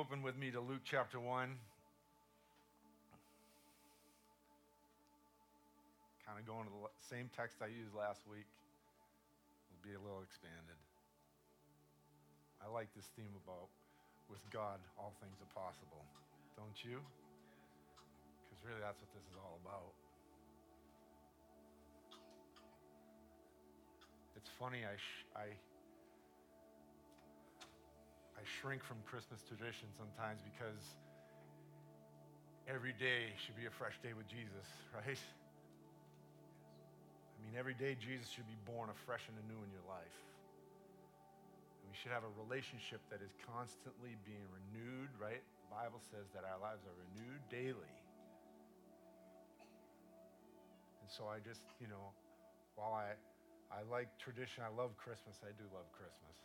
Open with me to Luke chapter 1. Kind of going to the same text I used last week. It'll be a little expanded. I like this theme about with God, all things are possible. Don't you? Because really, that's what this is all about. It's funny, I, sh- I I shrink from Christmas tradition sometimes because every day should be a fresh day with Jesus, right? I mean, every day Jesus should be born afresh and anew in your life. And we should have a relationship that is constantly being renewed, right? The Bible says that our lives are renewed daily. And so I just, you know, while I, I like tradition, I love Christmas, I do love Christmas.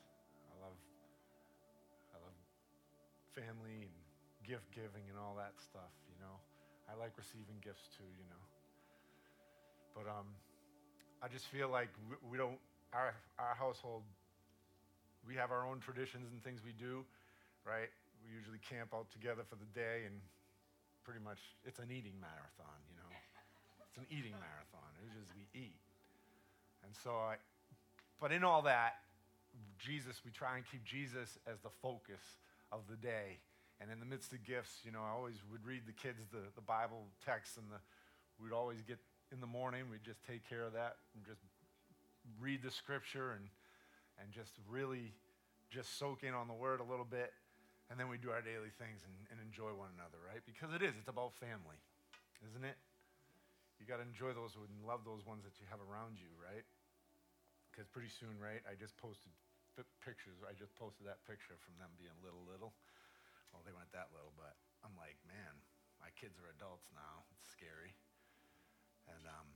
I love family and gift giving and all that stuff, you know. I like receiving gifts too, you know. But um, I just feel like we, don't, our, our household, we have our own traditions and things we do, right? We usually camp out together for the day and pretty much it's an eating marathon, you know. It's an eating marathon. It's just we eat. And so I, but in all that, Jesus, we try and keep Jesus as the focus of the day. And in the midst of gifts, you know, I always would read the kids the, the Bible text, and the, we'd always get in the morning, we'd just take care of that and just read the scripture and, and just really just soak in on the word a little bit. And then we do our daily things and, and enjoy one another, right? Because it is, it's about family, isn't it? You got to enjoy those and love those ones that you have around you, right? Because pretty soon, right, I just posted pictures. I just posted that picture from them being little, little. Well, they weren't that little, but I'm like, man, my kids are adults now. It's scary. And um,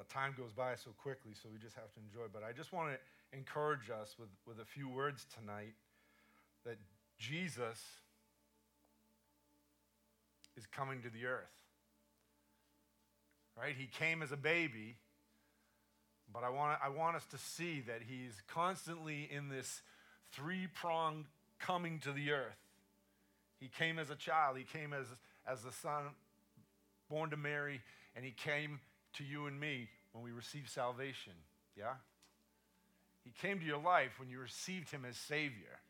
but time goes by so quickly, so we just have to enjoy. But I just want to encourage us with, with a few words tonight that Jesus is coming to the earth. Right? He came as a baby but I want, I want us to see that he's constantly in this three pronged coming to the earth. He came as a child, he came as, as the son born to Mary, and he came to you and me when we received salvation. Yeah? He came to your life when you received him as Savior.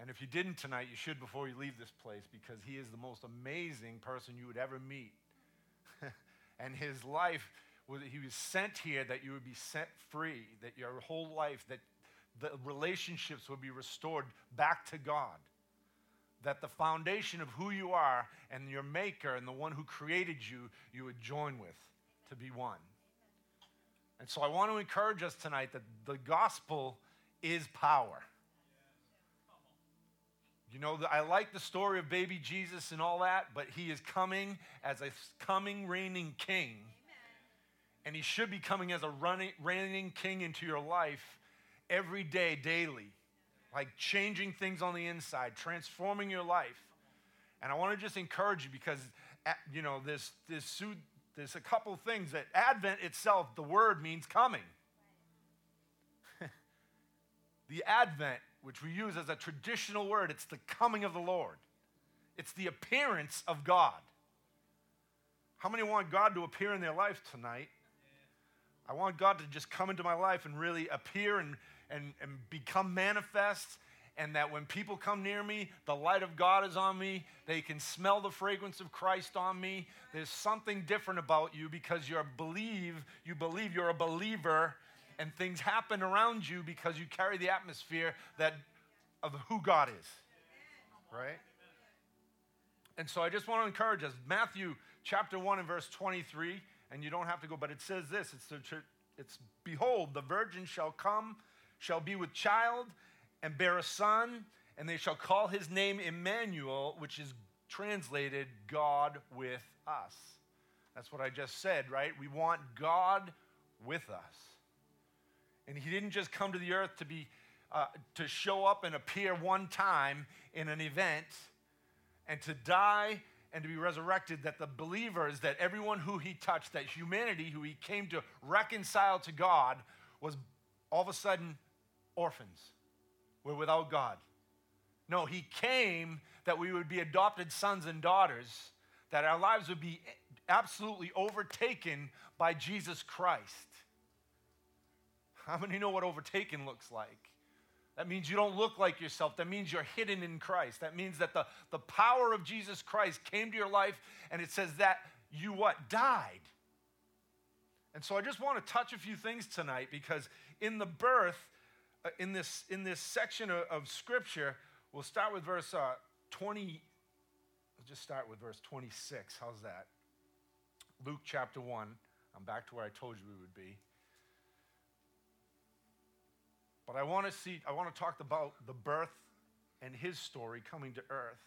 And if you didn't tonight, you should before you leave this place because he is the most amazing person you would ever meet. and his life he was sent here that you would be set free, that your whole life, that the relationships would be restored back to God. That the foundation of who you are and your maker and the one who created you, you would join with to be one. And so I want to encourage us tonight that the gospel is power. You know, I like the story of baby Jesus and all that, but he is coming as a coming reigning king and he should be coming as a running, reigning king into your life every day, daily, like changing things on the inside, transforming your life. And I want to just encourage you because, you know, there's, there's, there's a couple things that Advent itself, the word means coming. the Advent, which we use as a traditional word, it's the coming of the Lord, it's the appearance of God. How many want God to appear in their life tonight? I want God to just come into my life and really appear and, and, and become manifest. And that when people come near me, the light of God is on me. They can smell the fragrance of Christ on me. There's something different about you because you believe, you believe you're a believer, and things happen around you because you carry the atmosphere that of who God is. Right? And so I just want to encourage us. Matthew chapter 1 and verse 23 and you don't have to go, but it says this it's, the, it's Behold, the virgin shall come, shall be with child, and bear a son, and they shall call his name Emmanuel, which is translated God with us. That's what I just said, right? We want God with us. And he didn't just come to the earth to be uh, to show up and appear one time in an event and to die and to be resurrected, that the believers, that everyone who he touched, that humanity who he came to reconcile to God, was all of a sudden orphans. We're without God. No, he came that we would be adopted sons and daughters, that our lives would be absolutely overtaken by Jesus Christ. How many know what overtaken looks like? That means you don't look like yourself. That means you're hidden in Christ. That means that the, the power of Jesus Christ came to your life, and it says that you what? Died. And so I just want to touch a few things tonight because in the birth, uh, in, this, in this section of, of Scripture, we'll start with verse uh, 20. We'll just start with verse 26. How's that? Luke chapter 1. I'm back to where I told you we would be. But I want to see, I want to talk about the birth and his story coming to earth.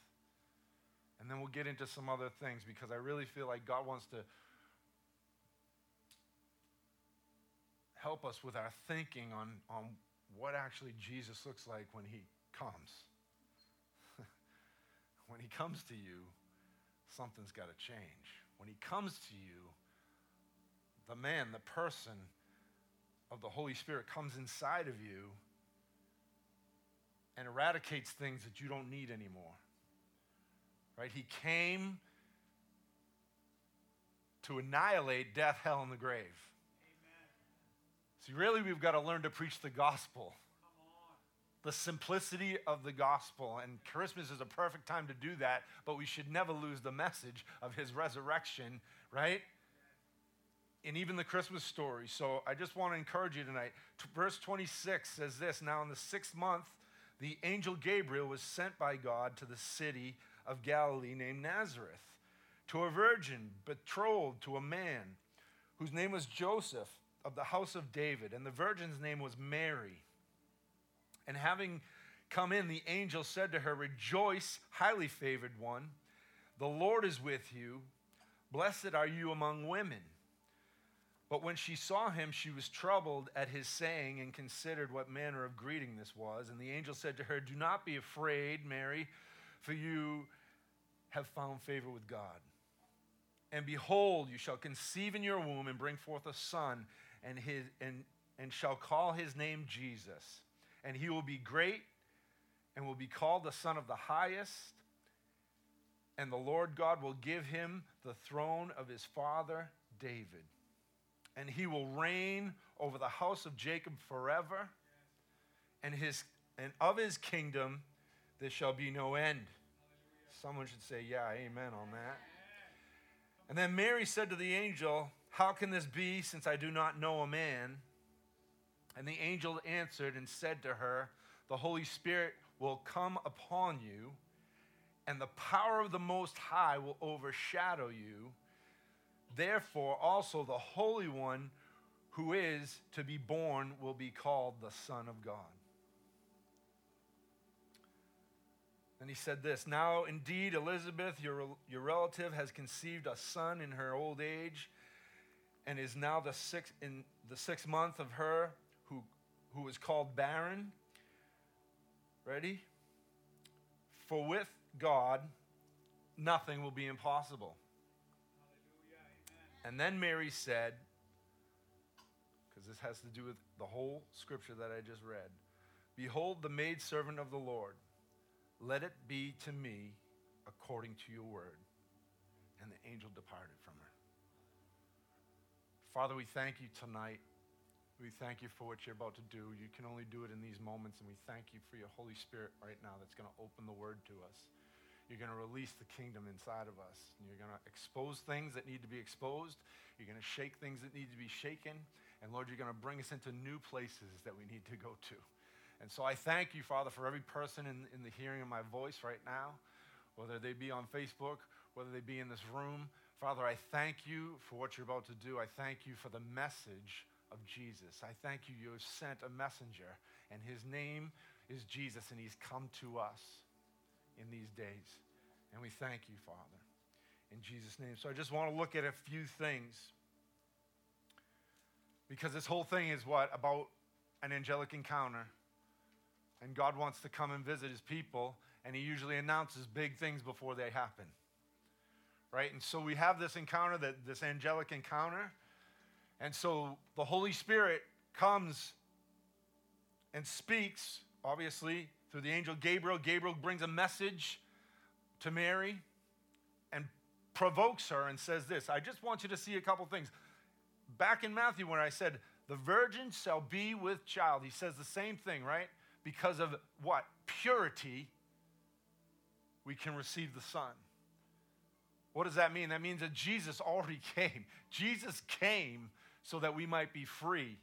And then we'll get into some other things because I really feel like God wants to help us with our thinking on, on what actually Jesus looks like when he comes. when he comes to you, something's got to change. When he comes to you, the man, the person of the Holy Spirit comes inside of you and eradicates things that you don't need anymore. Right? He came to annihilate death, hell, and the grave. See, really, we've got to learn to preach the gospel. The simplicity of the gospel. And Christmas is a perfect time to do that, but we should never lose the message of his resurrection, right? And even the Christmas story. So I just want to encourage you tonight. Verse 26 says this Now, in the sixth month, the angel Gabriel was sent by God to the city of Galilee named Nazareth to a virgin betrothed to a man whose name was Joseph of the house of David, and the virgin's name was Mary. And having come in, the angel said to her, Rejoice, highly favored one, the Lord is with you. Blessed are you among women. But when she saw him, she was troubled at his saying and considered what manner of greeting this was. And the angel said to her, Do not be afraid, Mary, for you have found favor with God. And behold, you shall conceive in your womb and bring forth a son and, his, and, and shall call his name Jesus. And he will be great and will be called the Son of the Highest. And the Lord God will give him the throne of his father David. And he will reign over the house of Jacob forever. And, his, and of his kingdom there shall be no end. Someone should say, Yeah, amen on that. And then Mary said to the angel, how can this be since I do not know a man? And the angel answered and said to her, The Holy Spirit will come upon you, and the power of the Most High will overshadow you. Therefore, also the Holy One who is to be born will be called the Son of God. And he said this Now, indeed, Elizabeth, your, your relative, has conceived a son in her old age and is now the sixth, in the sixth month of her who, who is called barren. Ready? For with God, nothing will be impossible. And then Mary said, because this has to do with the whole scripture that I just read Behold, the maidservant of the Lord, let it be to me according to your word. And the angel departed from her. Father, we thank you tonight. We thank you for what you're about to do. You can only do it in these moments, and we thank you for your Holy Spirit right now that's going to open the word to us. You're going to release the kingdom inside of us. And you're going to expose things that need to be exposed. You're going to shake things that need to be shaken. And Lord, you're going to bring us into new places that we need to go to. And so I thank you, Father, for every person in, in the hearing of my voice right now, whether they be on Facebook, whether they be in this room. Father, I thank you for what you're about to do. I thank you for the message of Jesus. I thank you, you have sent a messenger, and his name is Jesus, and he's come to us in these days. And we thank you, Father, in Jesus' name. So I just want to look at a few things. Because this whole thing is what? About an angelic encounter. And God wants to come and visit his people, and he usually announces big things before they happen right? And so we have this encounter, that this angelic encounter. And so the Holy Spirit comes and speaks, obviously, through the angel Gabriel. Gabriel brings a message to Mary and provokes her and says this I just want you to see a couple things. Back in Matthew, when I said, The virgin shall be with child, he says the same thing, right? Because of what? Purity, we can receive the Son. What does that mean? That means that Jesus already came. Jesus came so that we might be free.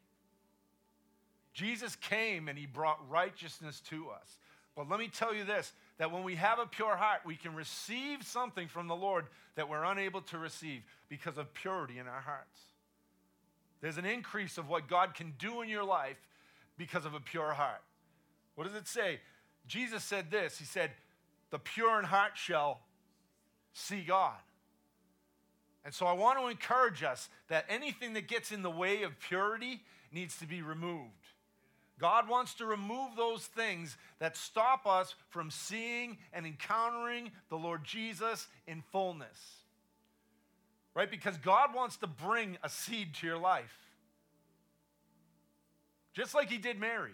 Jesus came and he brought righteousness to us. But let me tell you this that when we have a pure heart, we can receive something from the Lord that we're unable to receive because of purity in our hearts. There's an increase of what God can do in your life because of a pure heart. What does it say? Jesus said this He said, The pure in heart shall see God. And so I want to encourage us that anything that gets in the way of purity needs to be removed. God wants to remove those things that stop us from seeing and encountering the Lord Jesus in fullness. Right? Because God wants to bring a seed to your life. Just like he did Mary.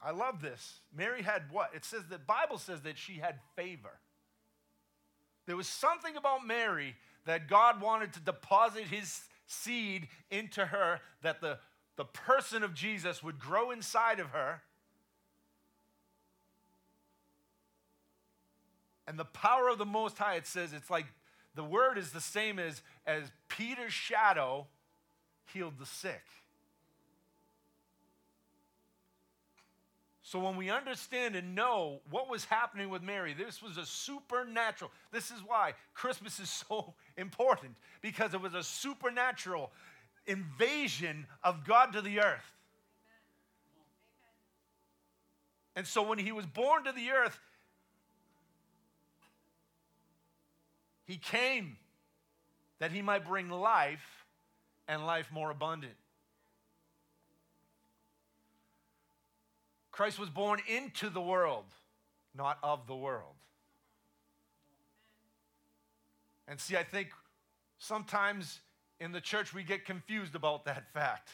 I love this. Mary had what? It says the Bible says that she had favor. There was something about Mary that God wanted to deposit his seed into her that the the person of Jesus would grow inside of her. And the power of the Most High, it says, it's like the word is the same as, as Peter's shadow healed the sick. So when we understand and know what was happening with Mary, this was a supernatural. This is why Christmas is so important because it was a supernatural invasion of God to the earth. And so when he was born to the earth, he came that he might bring life and life more abundant. Christ was born into the world, not of the world. And see, I think sometimes in the church, we get confused about that fact.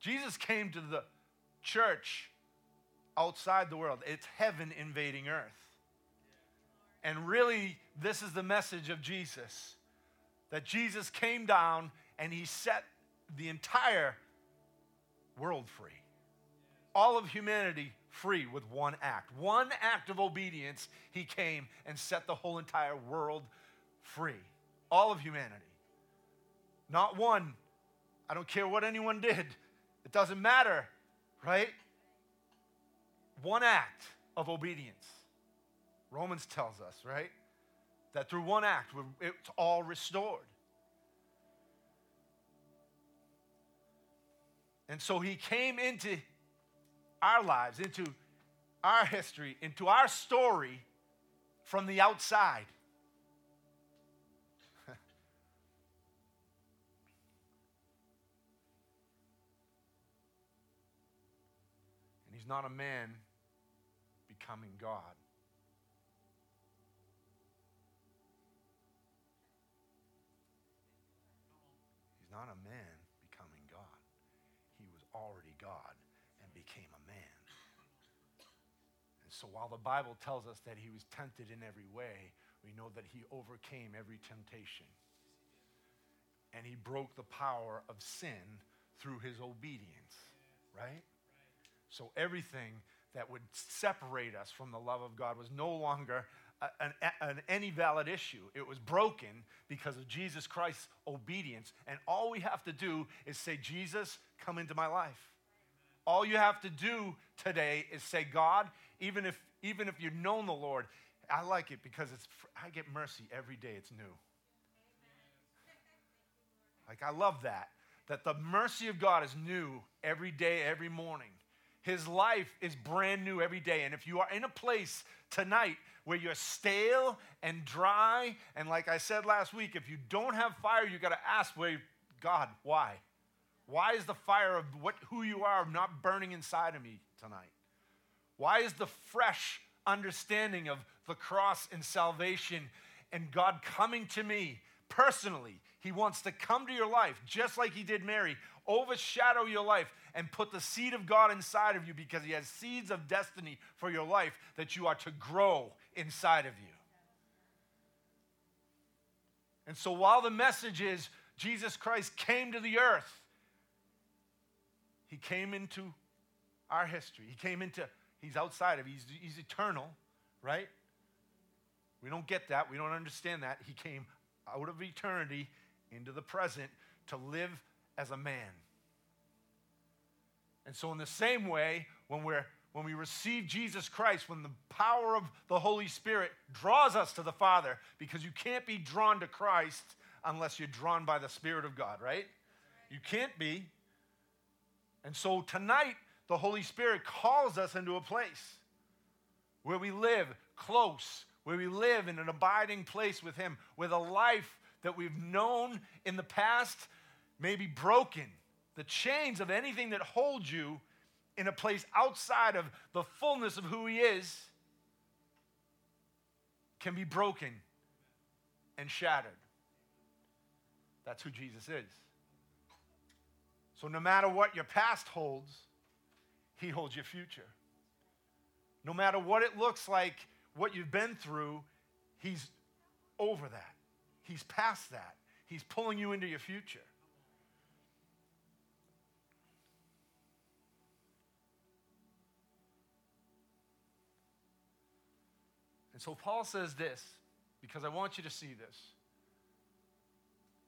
Jesus came to the church outside the world, it's heaven invading earth. And really, this is the message of Jesus that Jesus came down and he set the entire world free. All of humanity free with one act. One act of obedience, he came and set the whole entire world free. All of humanity. Not one. I don't care what anyone did. It doesn't matter, right? One act of obedience. Romans tells us, right? That through one act, it's all restored. And so he came into our lives, into our history, into our story from the outside. Not a man becoming God. He's not a man becoming God. He was already God and became a man. And so while the Bible tells us that he was tempted in every way, we know that he overcame every temptation. And he broke the power of sin through his obedience, right? So everything that would separate us from the love of God was no longer an, an, any valid issue. It was broken because of Jesus Christ's obedience. And all we have to do is say, Jesus, come into my life. All you have to do today is say, God, even if, even if you've known the Lord, I like it because it's, I get mercy every day. It's new. Like, I love that. That the mercy of God is new every day, every morning. His life is brand new every day. And if you are in a place tonight where you're stale and dry, and like I said last week, if you don't have fire, you got to ask, where, God, why? Why is the fire of what, who you are not burning inside of me tonight? Why is the fresh understanding of the cross and salvation and God coming to me personally? He wants to come to your life just like he did Mary, overshadow your life and put the seed of God inside of you because He has seeds of destiny for your life that you are to grow inside of you. And so while the message is Jesus Christ came to the earth, He came into our history. He came into, He's outside of, He's, he's eternal, right? We don't get that. We don't understand that. He came out of eternity into the present to live as a man. And so, in the same way, when, we're, when we receive Jesus Christ, when the power of the Holy Spirit draws us to the Father, because you can't be drawn to Christ unless you're drawn by the Spirit of God, right? You can't be. And so, tonight, the Holy Spirit calls us into a place where we live close, where we live in an abiding place with Him, with a life that we've known in the past may be broken. The chains of anything that holds you in a place outside of the fullness of who He is can be broken and shattered. That's who Jesus is. So, no matter what your past holds, He holds your future. No matter what it looks like, what you've been through, He's over that. He's past that. He's pulling you into your future. And so Paul says this, because I want you to see this.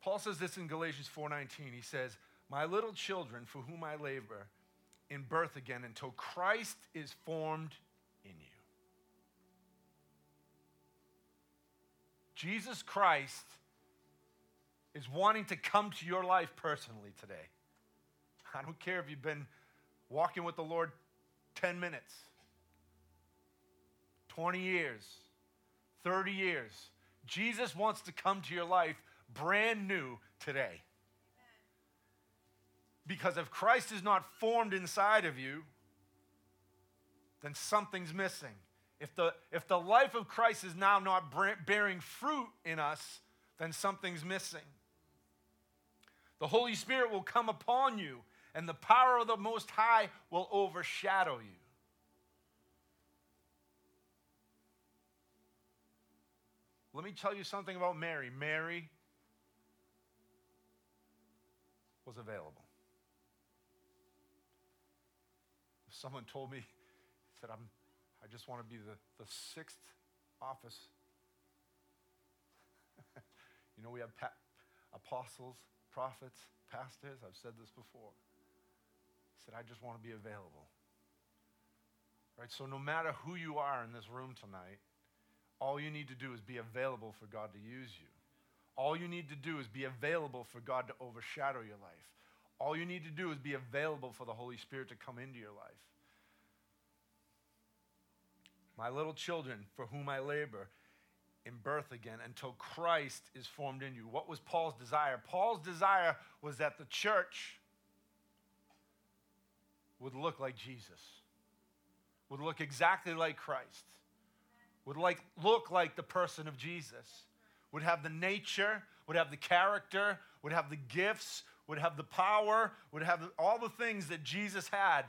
Paul says this in Galatians 4:19. He says, "My little children, for whom I labor in birth again until Christ is formed in you." Jesus Christ is wanting to come to your life personally today. I don't care if you've been walking with the Lord 10 minutes, 20 years, 30 years. Jesus wants to come to your life brand new today. Because if Christ is not formed inside of you, then something's missing. If the, if the life of Christ is now not bearing fruit in us, then something's missing. The Holy Spirit will come upon you, and the power of the Most High will overshadow you. Let me tell you something about Mary. Mary was available. Someone told me, said, I'm, I just want to be the, the sixth office. you know, we have pa- apostles, prophets, pastors. I've said this before. He said, I just want to be available. Right? So, no matter who you are in this room tonight, all you need to do is be available for God to use you. All you need to do is be available for God to overshadow your life. All you need to do is be available for the Holy Spirit to come into your life. My little children, for whom I labor in birth again until Christ is formed in you. What was Paul's desire? Paul's desire was that the church would look like Jesus, would look exactly like Christ, would like, look like the person of Jesus, would have the nature, would have the character, would have the gifts, would have the power, would have all the things that Jesus had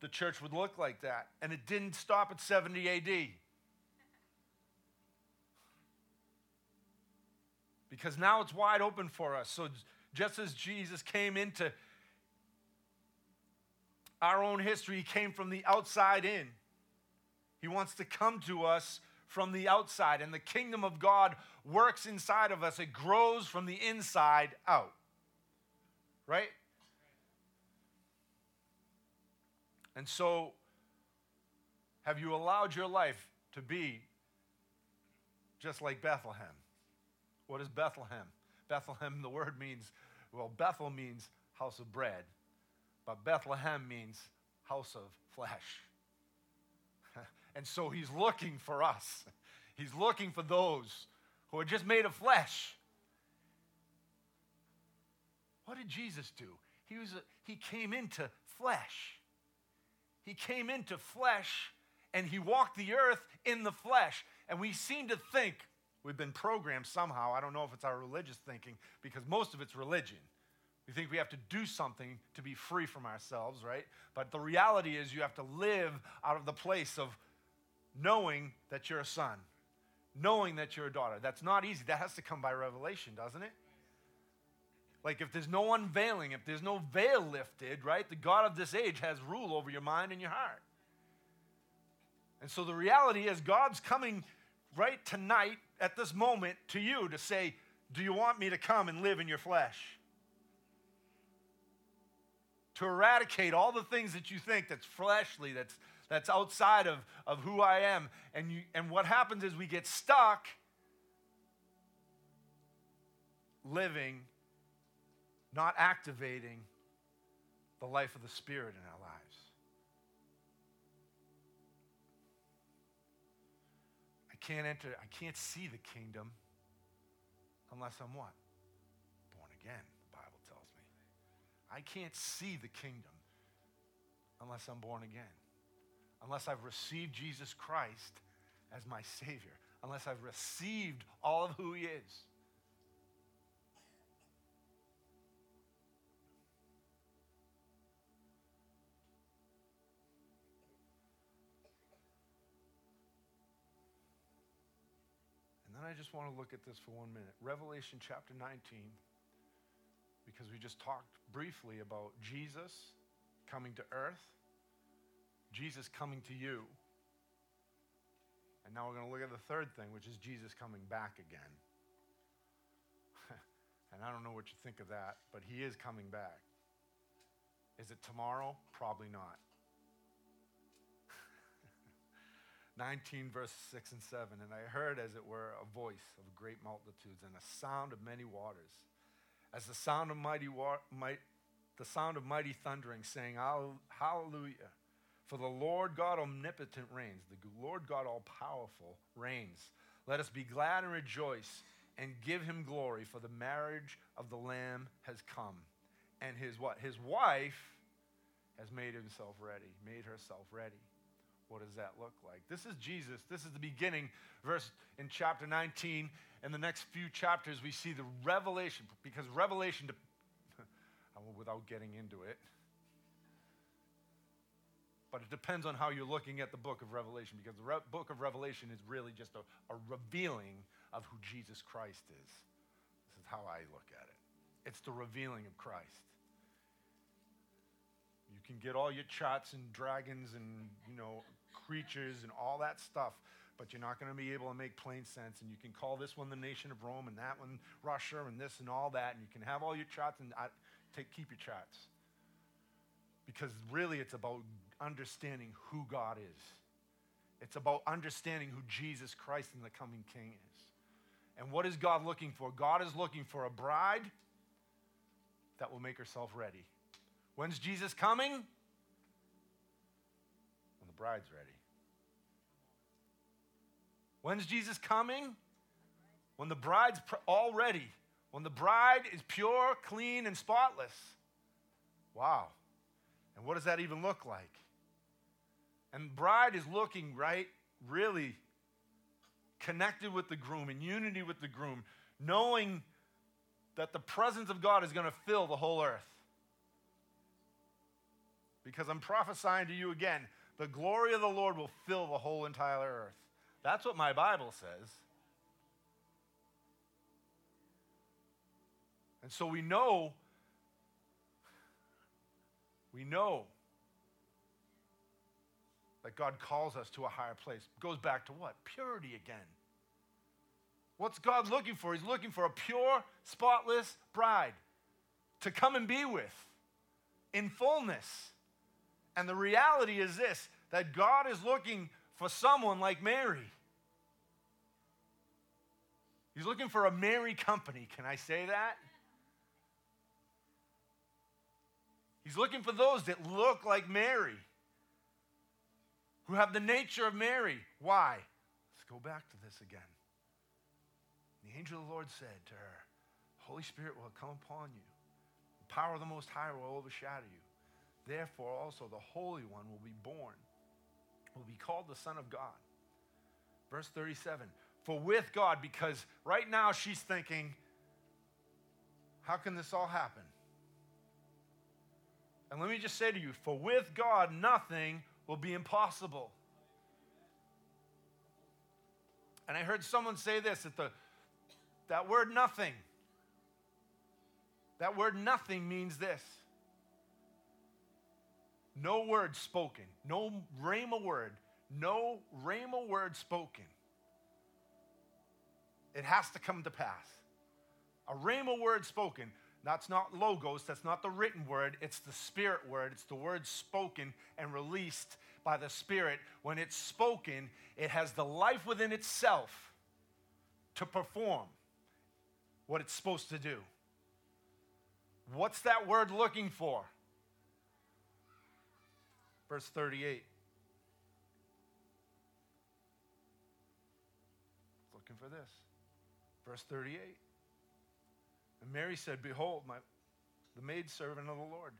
the church would look like that. And it didn't stop at 70 AD. Because now it's wide open for us. So just as Jesus came into our own history, he came from the outside in. He wants to come to us from the outside. And the kingdom of God works inside of us, it grows from the inside out. Right? And so, have you allowed your life to be just like Bethlehem? What is Bethlehem? Bethlehem, the word means, well, Bethel means house of bread, but Bethlehem means house of flesh. And so he's looking for us. He's looking for those who are just made of flesh. What did Jesus do? He, was a, he came into flesh. He came into flesh and he walked the earth in the flesh. And we seem to think we've been programmed somehow. I don't know if it's our religious thinking because most of it's religion. We think we have to do something to be free from ourselves, right? But the reality is you have to live out of the place of knowing that you're a son, knowing that you're a daughter. That's not easy. That has to come by revelation, doesn't it? Like if there's no unveiling, if there's no veil lifted, right? The God of this age has rule over your mind and your heart. And so the reality is God's coming right tonight at this moment to you to say, Do you want me to come and live in your flesh? to eradicate all the things that you think that's fleshly, that's, that's outside of, of who I am. And, you, and what happens is we get stuck living, not activating the life of the Spirit in our lives. I can't enter, I can't see the kingdom unless I'm what? Born again. The Bible tells me. I can't see the kingdom unless I'm born again, unless I've received Jesus Christ as my Savior, unless I've received all of who He is. And then I just want to look at this for one minute. Revelation chapter 19 because we just talked briefly about Jesus coming to earth, Jesus coming to you. And now we're going to look at the third thing, which is Jesus coming back again. and I don't know what you think of that, but he is coming back. Is it tomorrow? Probably not. 19, verse 6 and 7. And I heard, as it were, a voice of great multitudes and a sound of many waters as the sound of mighty, might, the sound of mighty thundering, saying, Hallelujah. For the Lord God omnipotent reigns, the Lord God all powerful reigns. Let us be glad and rejoice and give him glory, for the marriage of the Lamb has come. And his what? His wife has made himself ready, made herself ready. What does that look like? This is Jesus. This is the beginning, verse in chapter 19. In the next few chapters, we see the revelation, because revelation, without getting into it, but it depends on how you're looking at the book of Revelation, because the Re- book of Revelation is really just a, a revealing of who Jesus Christ is. This is how I look at it. It's the revealing of Christ. You can get all your charts and dragons and, you know, creatures and all that stuff, but you're not going to be able to make plain sense. And you can call this one the nation of Rome and that one Russia and this and all that. And you can have all your charts and I, take, keep your charts. Because really, it's about understanding who God is. It's about understanding who Jesus Christ and the coming King is. And what is God looking for? God is looking for a bride that will make herself ready. When's Jesus coming? When the bride's ready. When's Jesus coming? When the bride's all ready. When the bride is pure, clean, and spotless. Wow. And what does that even look like? And bride is looking, right, really connected with the groom, in unity with the groom, knowing that the presence of God is going to fill the whole earth. Because I'm prophesying to you again, the glory of the Lord will fill the whole entire earth. That's what my Bible says. And so we know, we know that God calls us to a higher place. Goes back to what? Purity again. What's God looking for? He's looking for a pure, spotless bride to come and be with in fullness. And the reality is this that God is looking for someone like Mary. He's looking for a Mary company. Can I say that? He's looking for those that look like Mary, who have the nature of Mary. Why? Let's go back to this again. The angel of the Lord said to her, Holy Spirit will come upon you. The power of the Most High will overshadow you. Therefore, also the Holy One will be born will be called the Son of God. Verse 37 For with God, because right now she's thinking, how can this all happen? And let me just say to you, for with God, nothing will be impossible. And I heard someone say this that the that word nothing. That word nothing means this. No word spoken, no rhema word, no rhema word spoken. It has to come to pass. A rhema word spoken, that's not logos, that's not the written word, it's the spirit word. It's the word spoken and released by the spirit. When it's spoken, it has the life within itself to perform what it's supposed to do. What's that word looking for? Verse 38. Looking for this. Verse 38. And Mary said, Behold, my, the maidservant of the Lord,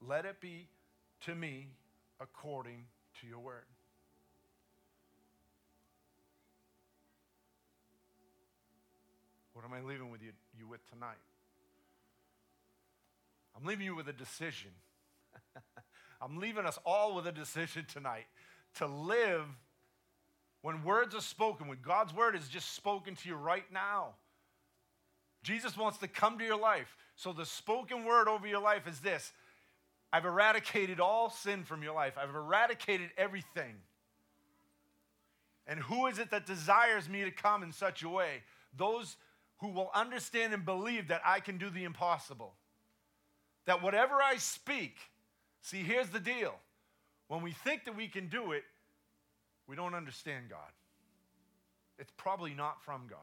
let it be to me according to your word. What am I leaving with you, you with tonight? I'm leaving you with a decision. I'm leaving us all with a decision tonight to live when words are spoken, when God's word is just spoken to you right now. Jesus wants to come to your life. So the spoken word over your life is this I've eradicated all sin from your life, I've eradicated everything. And who is it that desires me to come in such a way? Those who will understand and believe that I can do the impossible. That whatever I speak, see, here's the deal. When we think that we can do it, we don't understand God. It's probably not from God.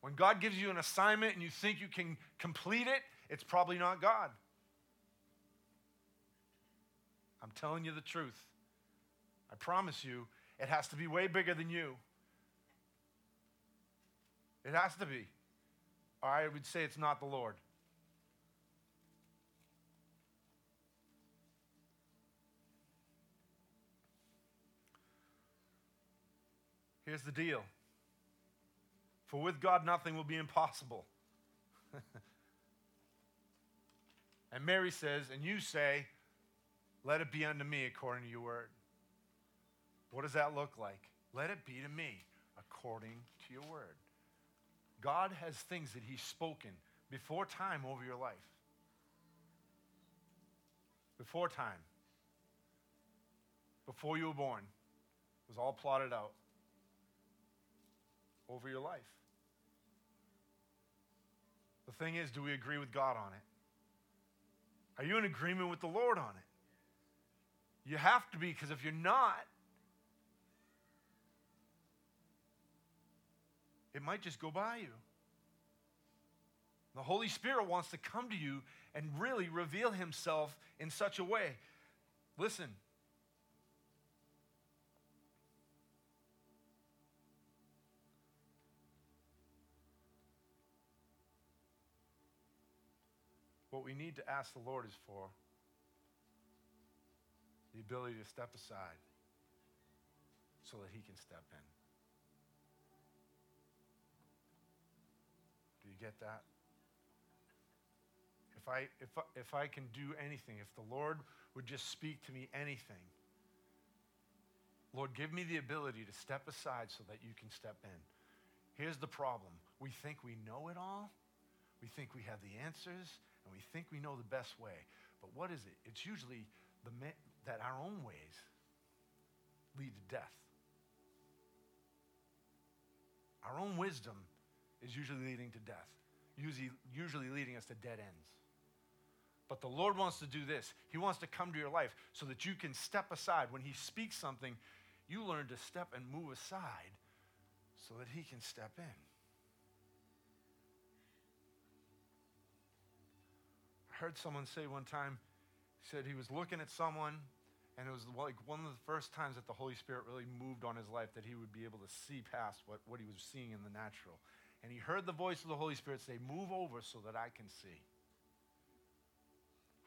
When God gives you an assignment and you think you can complete it, it's probably not God. I'm telling you the truth. I promise you, it has to be way bigger than you. It has to be. Or I would say it's not the Lord. Here's the deal. For with God, nothing will be impossible. and Mary says, and you say, Let it be unto me according to your word. What does that look like? Let it be to me according to your word. God has things that He's spoken before time over your life. Before time. Before you were born. It was all plotted out over your life. The thing is, do we agree with God on it? Are you in agreement with the Lord on it? You have to be, because if you're not, it might just go by you. The Holy Spirit wants to come to you and really reveal himself in such a way. Listen. What we need to ask the Lord is for the ability to step aside so that he can step in. Do you get that? If I, if, if I can do anything, if the Lord would just speak to me anything, Lord, give me the ability to step aside so that you can step in. Here's the problem we think we know it all, we think we have the answers, and we think we know the best way. But what is it? It's usually the, that our own ways lead to death. Our own wisdom is usually leading to death, usually, usually leading us to dead ends. But the Lord wants to do this. He wants to come to your life so that you can step aside. When He speaks something, you learn to step and move aside so that He can step in. Heard someone say one time, he said he was looking at someone, and it was like one of the first times that the Holy Spirit really moved on his life that he would be able to see past what, what he was seeing in the natural. And he heard the voice of the Holy Spirit say, Move over so that I can see.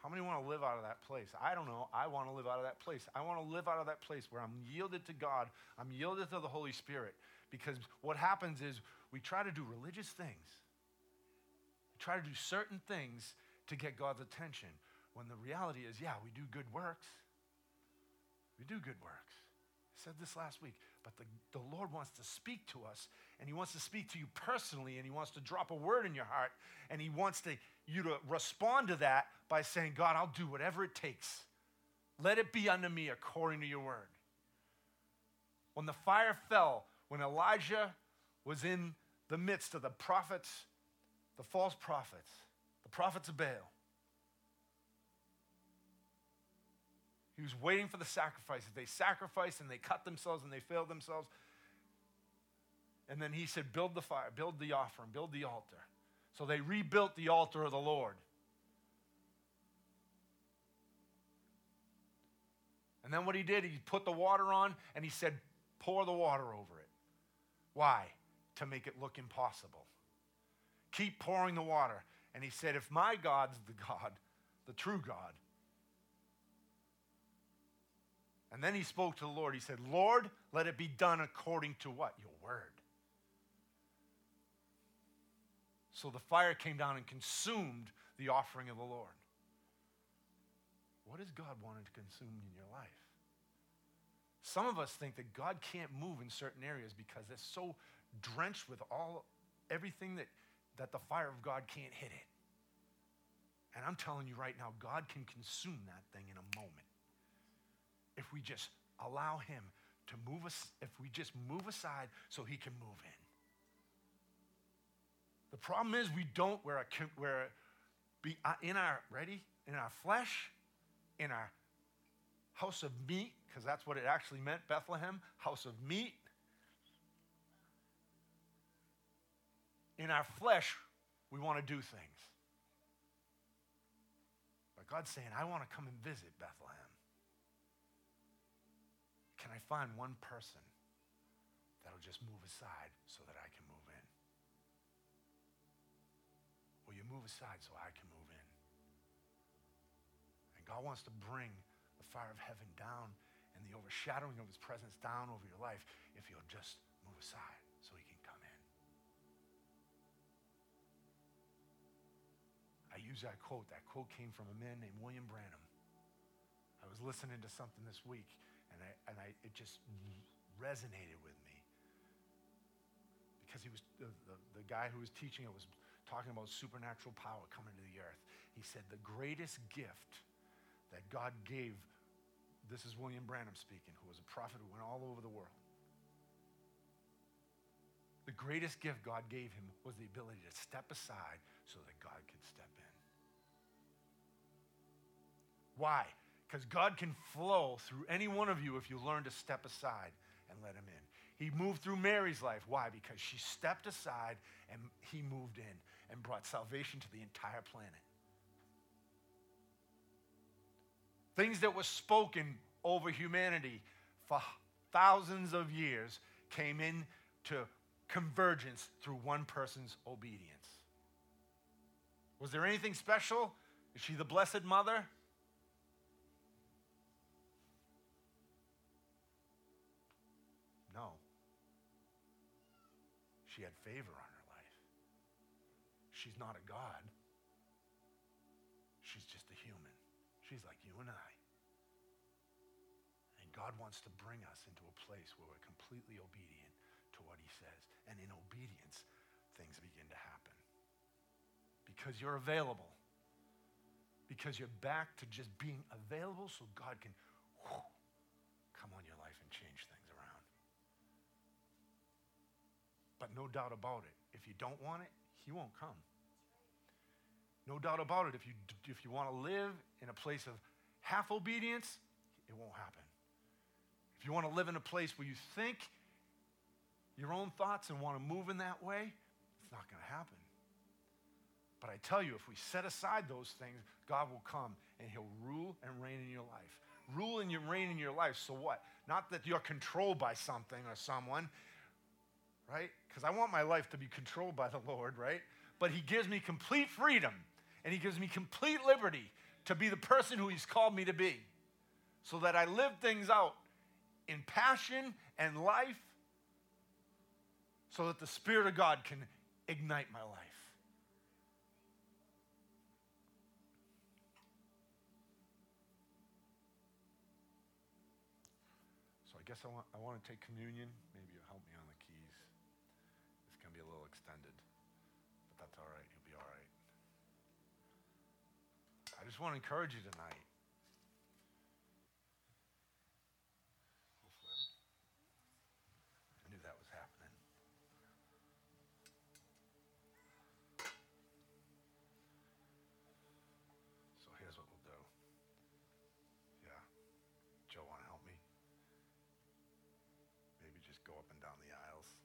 How many want to live out of that place? I don't know. I want to live out of that place. I want to live out of that place where I'm yielded to God, I'm yielded to the Holy Spirit. Because what happens is we try to do religious things, we try to do certain things to get God's attention. When the reality is, yeah, we do good works. We do good works. I said this last week, but the, the Lord wants to speak to us, and He wants to speak to you personally, and He wants to drop a word in your heart, and He wants to, you to respond to that by saying, God, I'll do whatever it takes. Let it be unto me according to your word. When the fire fell, when Elijah was in the midst of the prophets, the false prophets, prophets of Baal, He was waiting for the sacrifices. They sacrificed and they cut themselves and they failed themselves. And then he said, Build the fire, build the offering, build the altar. So they rebuilt the altar of the Lord. And then what he did, he put the water on and he said, Pour the water over it. Why? To make it look impossible. Keep pouring the water. And he said, If my God's the God, the true God, And then he spoke to the Lord. He said, Lord, let it be done according to what? Your word. So the fire came down and consumed the offering of the Lord. What is God wanting to consume in your life? Some of us think that God can't move in certain areas because they're so drenched with all everything that, that the fire of God can't hit it. And I'm telling you right now, God can consume that thing in a moment if we just allow him to move us, if we just move aside so he can move in. The problem is we don't, we're, a, we're be, uh, in our, ready? In our flesh, in our house of meat, because that's what it actually meant, Bethlehem, house of meat. In our flesh, we want to do things. But God's saying, I want to come and visit Bethlehem. Can I find one person that'll just move aside so that I can move in? Will you move aside so I can move in? And God wants to bring the fire of heaven down and the overshadowing of his presence down over your life if you'll just move aside use that quote. That quote came from a man named William Branham. I was listening to something this week and, I, and I, it just resonated with me. Because he was, the, the, the guy who was teaching it was talking about supernatural power coming to the earth. He said, the greatest gift that God gave, this is William Branham speaking, who was a prophet who went all over the world. The greatest gift God gave him was the ability to step aside so that God could step in. Why? Because God can flow through any one of you if you learn to step aside and let Him in. He moved through Mary's life. Why? Because she stepped aside and He moved in and brought salvation to the entire planet. Things that were spoken over humanity for thousands of years came into convergence through one person's obedience. Was there anything special? Is she the Blessed Mother? She had favor on her life. She's not a God. She's just a human. She's like you and I. And God wants to bring us into a place where we're completely obedient to what he says. And in obedience, things begin to happen. Because you're available. Because you're back to just being available so God can But no doubt about it, if you don't want it, he won't come. No doubt about it, if you, if you want to live in a place of half obedience, it won't happen. If you want to live in a place where you think your own thoughts and want to move in that way, it's not going to happen. But I tell you, if we set aside those things, God will come and He'll rule and reign in your life. Rule and reign in your life. So what? Not that you're controlled by something or someone, right? Because I want my life to be controlled by the Lord, right? But He gives me complete freedom and He gives me complete liberty to be the person who He's called me to be so that I live things out in passion and life so that the Spirit of God can ignite my life. So I guess I want, I want to take communion to be a little extended, but that's all right. You'll be all right. I just want to encourage you tonight. I knew that was happening. So here's what we'll do. Yeah. Joe, want to help me? Maybe just go up and down the aisles.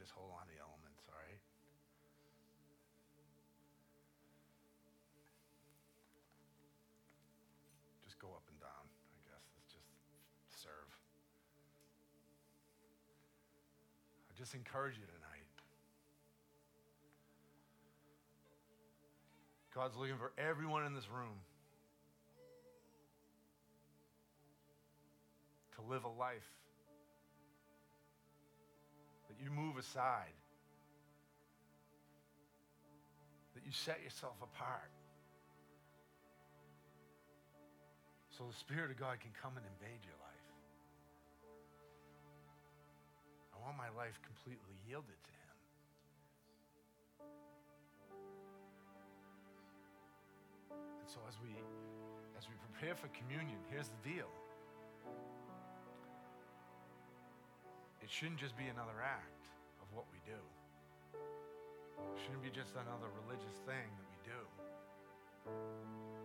Just hold on to the elements, all right? Just go up and down, I guess. It's just serve. I just encourage you tonight. God's looking for everyone in this room to live a life you move aside, that you set yourself apart. So the Spirit of God can come and invade your life. I want my life completely yielded to Him. And so as we as we prepare for communion, here's the deal. It shouldn't just be another act of what we do. It shouldn't be just another religious thing that we do.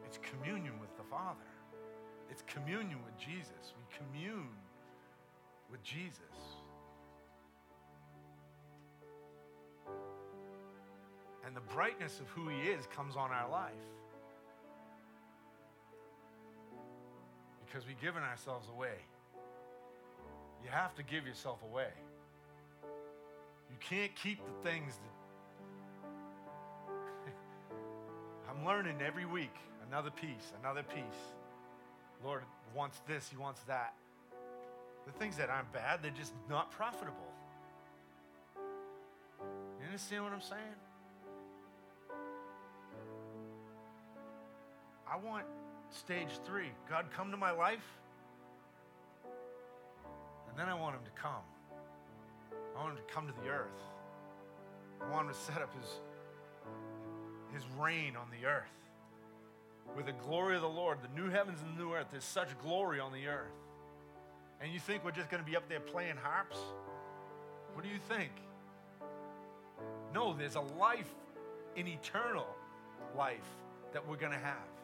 It's communion with the Father. It's communion with Jesus. We commune with Jesus. And the brightness of who He is comes on our life. Because we've given ourselves away. You have to give yourself away. You can't keep the things that. I'm learning every week another piece, another piece. Lord wants this, He wants that. The things that aren't bad, they're just not profitable. You understand what I'm saying? I want stage three. God, come to my life. And then I want him to come. I want him to come to the earth. I want him to set up his, his reign on the earth. With the glory of the Lord, the new heavens and the new earth, there's such glory on the earth. And you think we're just going to be up there playing harps? What do you think? No, there's a life, an eternal life that we're going to have.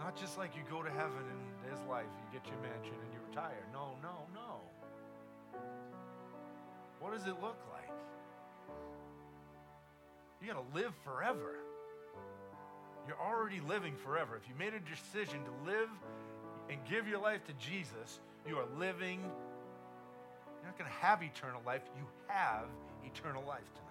Not just like you go to heaven and there's life, you get your mansion and you retire. No, no, no. What does it look like? You got to live forever. You're already living forever. If you made a decision to live and give your life to Jesus, you are living. You're not going to have eternal life, you have eternal life tonight.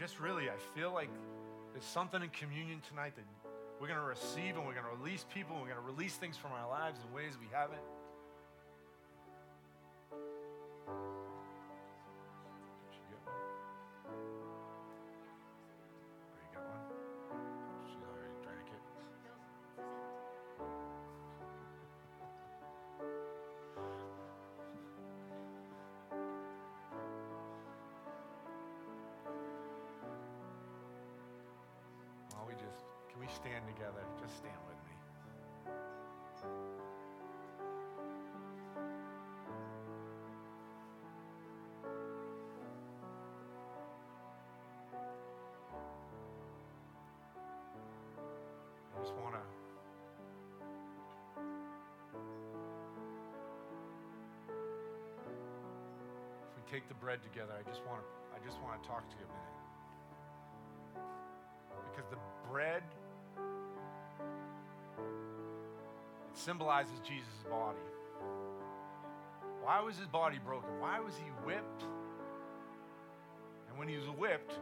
Just really, I feel like there's something in communion tonight that we're going to receive and we're going to release people and we're going to release things from our lives in ways we haven't. Just stand with me. I just want to. If we take the bread together, I just want to. I just want to talk to you a minute because the bread symbolizes Jesus' body. Why was his body broken? Why was he whipped? And when he was whipped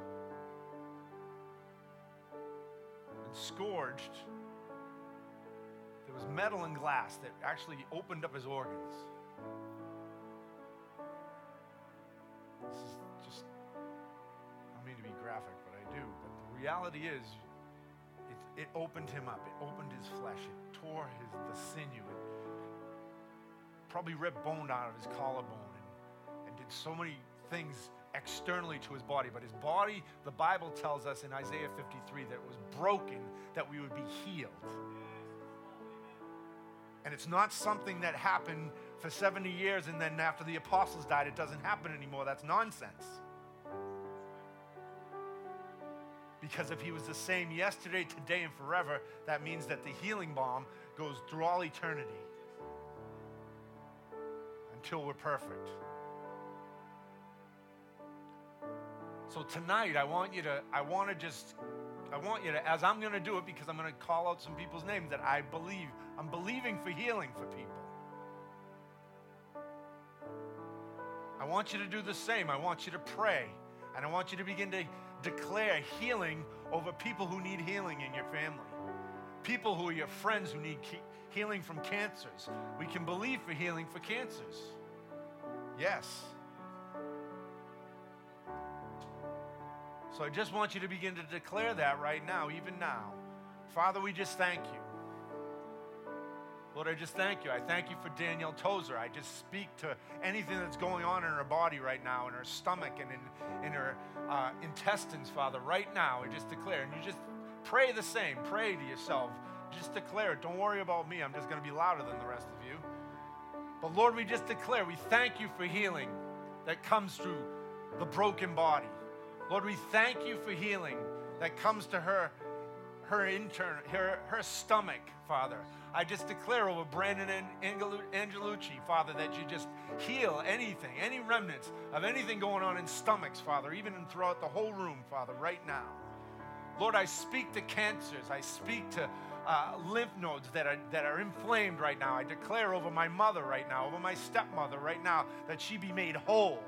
and scourged, there was metal and glass that actually opened up his organs. This is just, I don't mean to be graphic, but I do. But the reality is, it, it opened him up. It opened his flesh. It tore his, the sinew. It probably ripped bone out of his collarbone and, and did so many things externally to his body. But his body, the Bible tells us in Isaiah 53 that it was broken that we would be healed. And it's not something that happened for 70 years and then after the apostles died, it doesn't happen anymore. That's nonsense. Because if he was the same yesterday, today, and forever, that means that the healing balm goes through all eternity until we're perfect. So tonight, I want you to, I want to just, I want you to, as I'm going to do it, because I'm going to call out some people's names that I believe, I'm believing for healing for people. I want you to do the same. I want you to pray. And I want you to begin to declare healing over people who need healing in your family. People who are your friends who need healing from cancers. We can believe for healing for cancers. Yes. So I just want you to begin to declare that right now, even now. Father, we just thank you. Lord, I just thank you. I thank you for Danielle Tozer. I just speak to anything that's going on in her body right now, in her stomach and in, in her uh, intestines, Father, right now. I just declare. And you just pray the same. Pray to yourself. Just declare it. Don't worry about me. I'm just going to be louder than the rest of you. But Lord, we just declare, we thank you for healing that comes through the broken body. Lord, we thank you for healing that comes to her, her intern, her, her stomach, Father. I just declare over Brandon and Angelucci, Father, that you just heal anything, any remnants of anything going on in stomachs, Father, even throughout the whole room, Father, right now. Lord, I speak to cancers. I speak to uh, lymph nodes that are, that are inflamed right now. I declare over my mother right now, over my stepmother right now, that she be made whole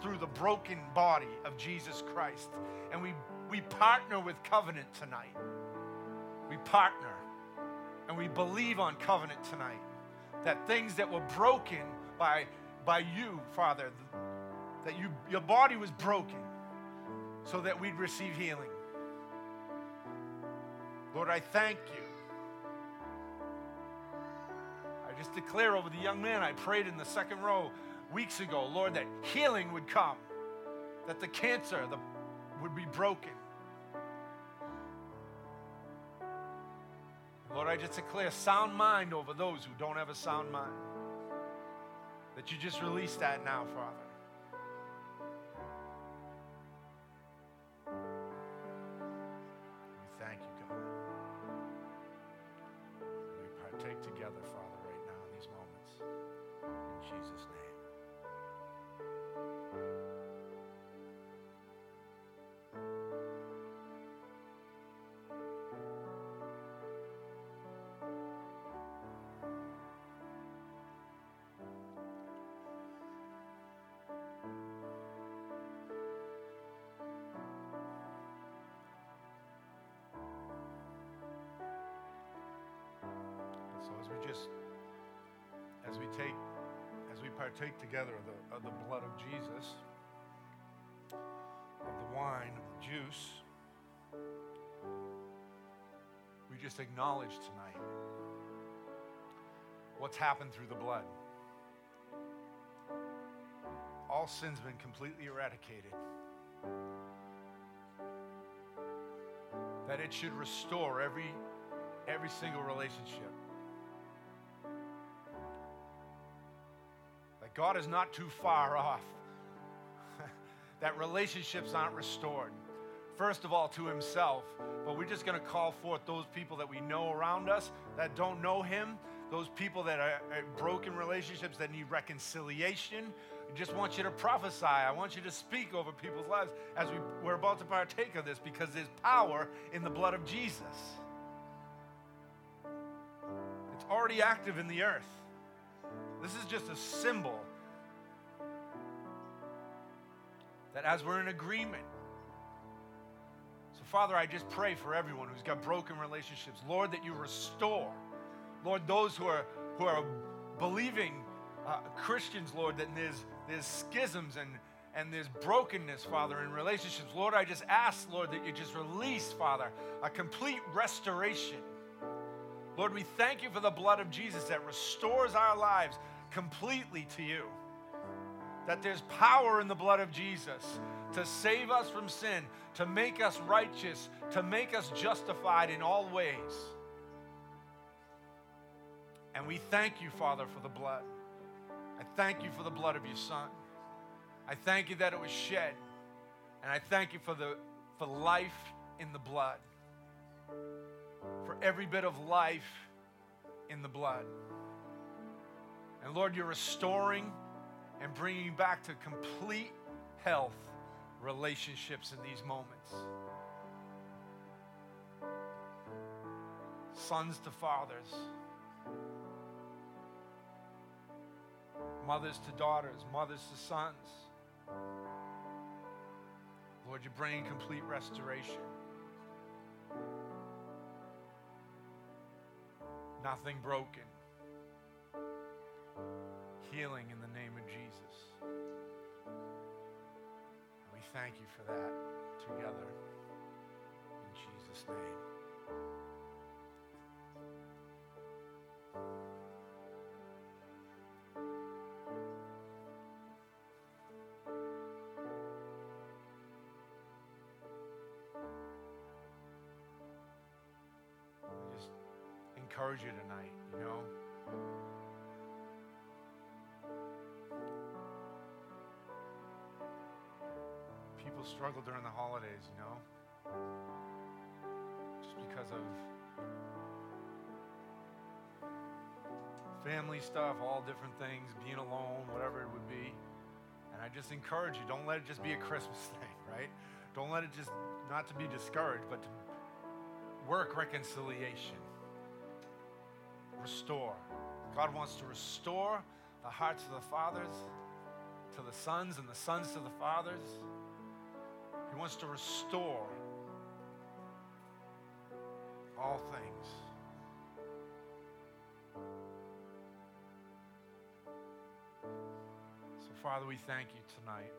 through the broken body of Jesus Christ. And we, we partner with covenant tonight. We partner and we believe on covenant tonight that things that were broken by, by you, Father, that you, your body was broken so that we'd receive healing. Lord, I thank you. I just declare over the young man I prayed in the second row weeks ago, Lord, that healing would come, that the cancer the, would be broken, Lord, I just declare sound mind over those who don't have a sound mind. That you just release that now, Father. We thank you, God. We partake together, Father, right now in these moments. In Jesus' name. We take, as we partake together of the, of the blood of Jesus, of the wine, of the juice, we just acknowledge tonight what's happened through the blood. All sin's been completely eradicated. That it should restore every every single relationship. God is not too far off. that relationships aren't restored. First of all, to Himself, but we're just going to call forth those people that we know around us that don't know Him, those people that are broken relationships that need reconciliation. I just want you to prophesy. I want you to speak over people's lives as we, we're about to partake of this because there's power in the blood of Jesus. It's already active in the earth. This is just a symbol that as we're in agreement, so Father, I just pray for everyone who's got broken relationships. Lord, that you restore. Lord, those who are who are believing uh, Christians, Lord, that there's there's schisms and and there's brokenness, Father, in relationships. Lord, I just ask, Lord, that you just release, Father, a complete restoration. Lord, we thank you for the blood of Jesus that restores our lives completely to you. That there's power in the blood of Jesus to save us from sin, to make us righteous, to make us justified in all ways. And we thank you, Father, for the blood. I thank you for the blood of your Son. I thank you that it was shed. And I thank you for the for life in the blood. For every bit of life in the blood. And Lord, you're restoring and bringing back to complete health relationships in these moments. Sons to fathers, mothers to daughters, mothers to sons. Lord, you're bringing complete restoration. Nothing broken. Healing in the name thank you for that together. In Jesus' name. Just encourage you tonight, struggle during the holidays, you know. Just because of family stuff, all different things, being alone, whatever it would be. And I just encourage you, don't let it just be a Christmas thing, right? Don't let it just not to be discouraged, but to work reconciliation restore. God wants to restore the hearts of the fathers to the sons and the sons to the fathers. He wants to restore all things. So, Father, we thank you tonight.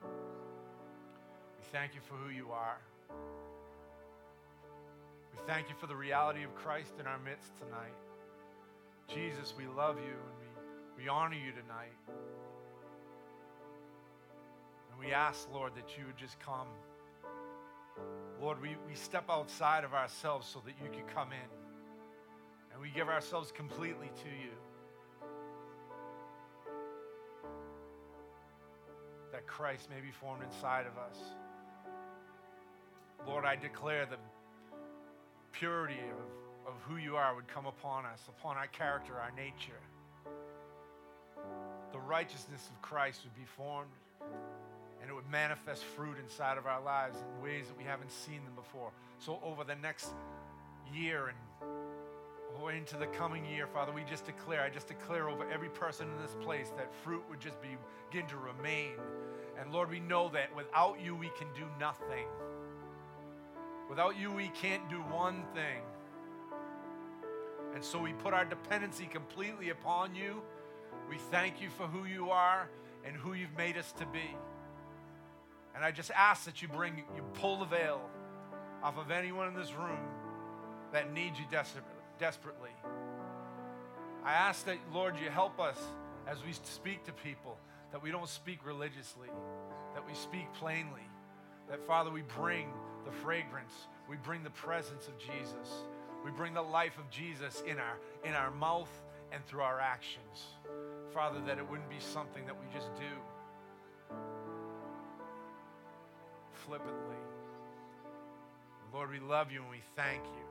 We thank you for who you are. We thank you for the reality of Christ in our midst tonight. Jesus, we love you and we, we honor you tonight. And we ask, Lord, that you would just come. Lord, we, we step outside of ourselves so that you could come in. And we give ourselves completely to you. That Christ may be formed inside of us. Lord, I declare the purity of of who you are would come upon us, upon our character, our nature. The righteousness of Christ would be formed and it would manifest fruit inside of our lives in ways that we haven't seen them before. So, over the next year and or into the coming year, Father, we just declare, I just declare over every person in this place that fruit would just begin to remain. And Lord, we know that without you, we can do nothing. Without you, we can't do one thing. And so we put our dependency completely upon you. We thank you for who you are and who you've made us to be. And I just ask that you bring, you pull the veil off of anyone in this room that needs you desperately. I ask that, Lord, you help us as we speak to people, that we don't speak religiously, that we speak plainly, that, Father, we bring the fragrance, we bring the presence of Jesus. We bring the life of Jesus in our, in our mouth and through our actions. Father, that it wouldn't be something that we just do flippantly. Lord, we love you and we thank you.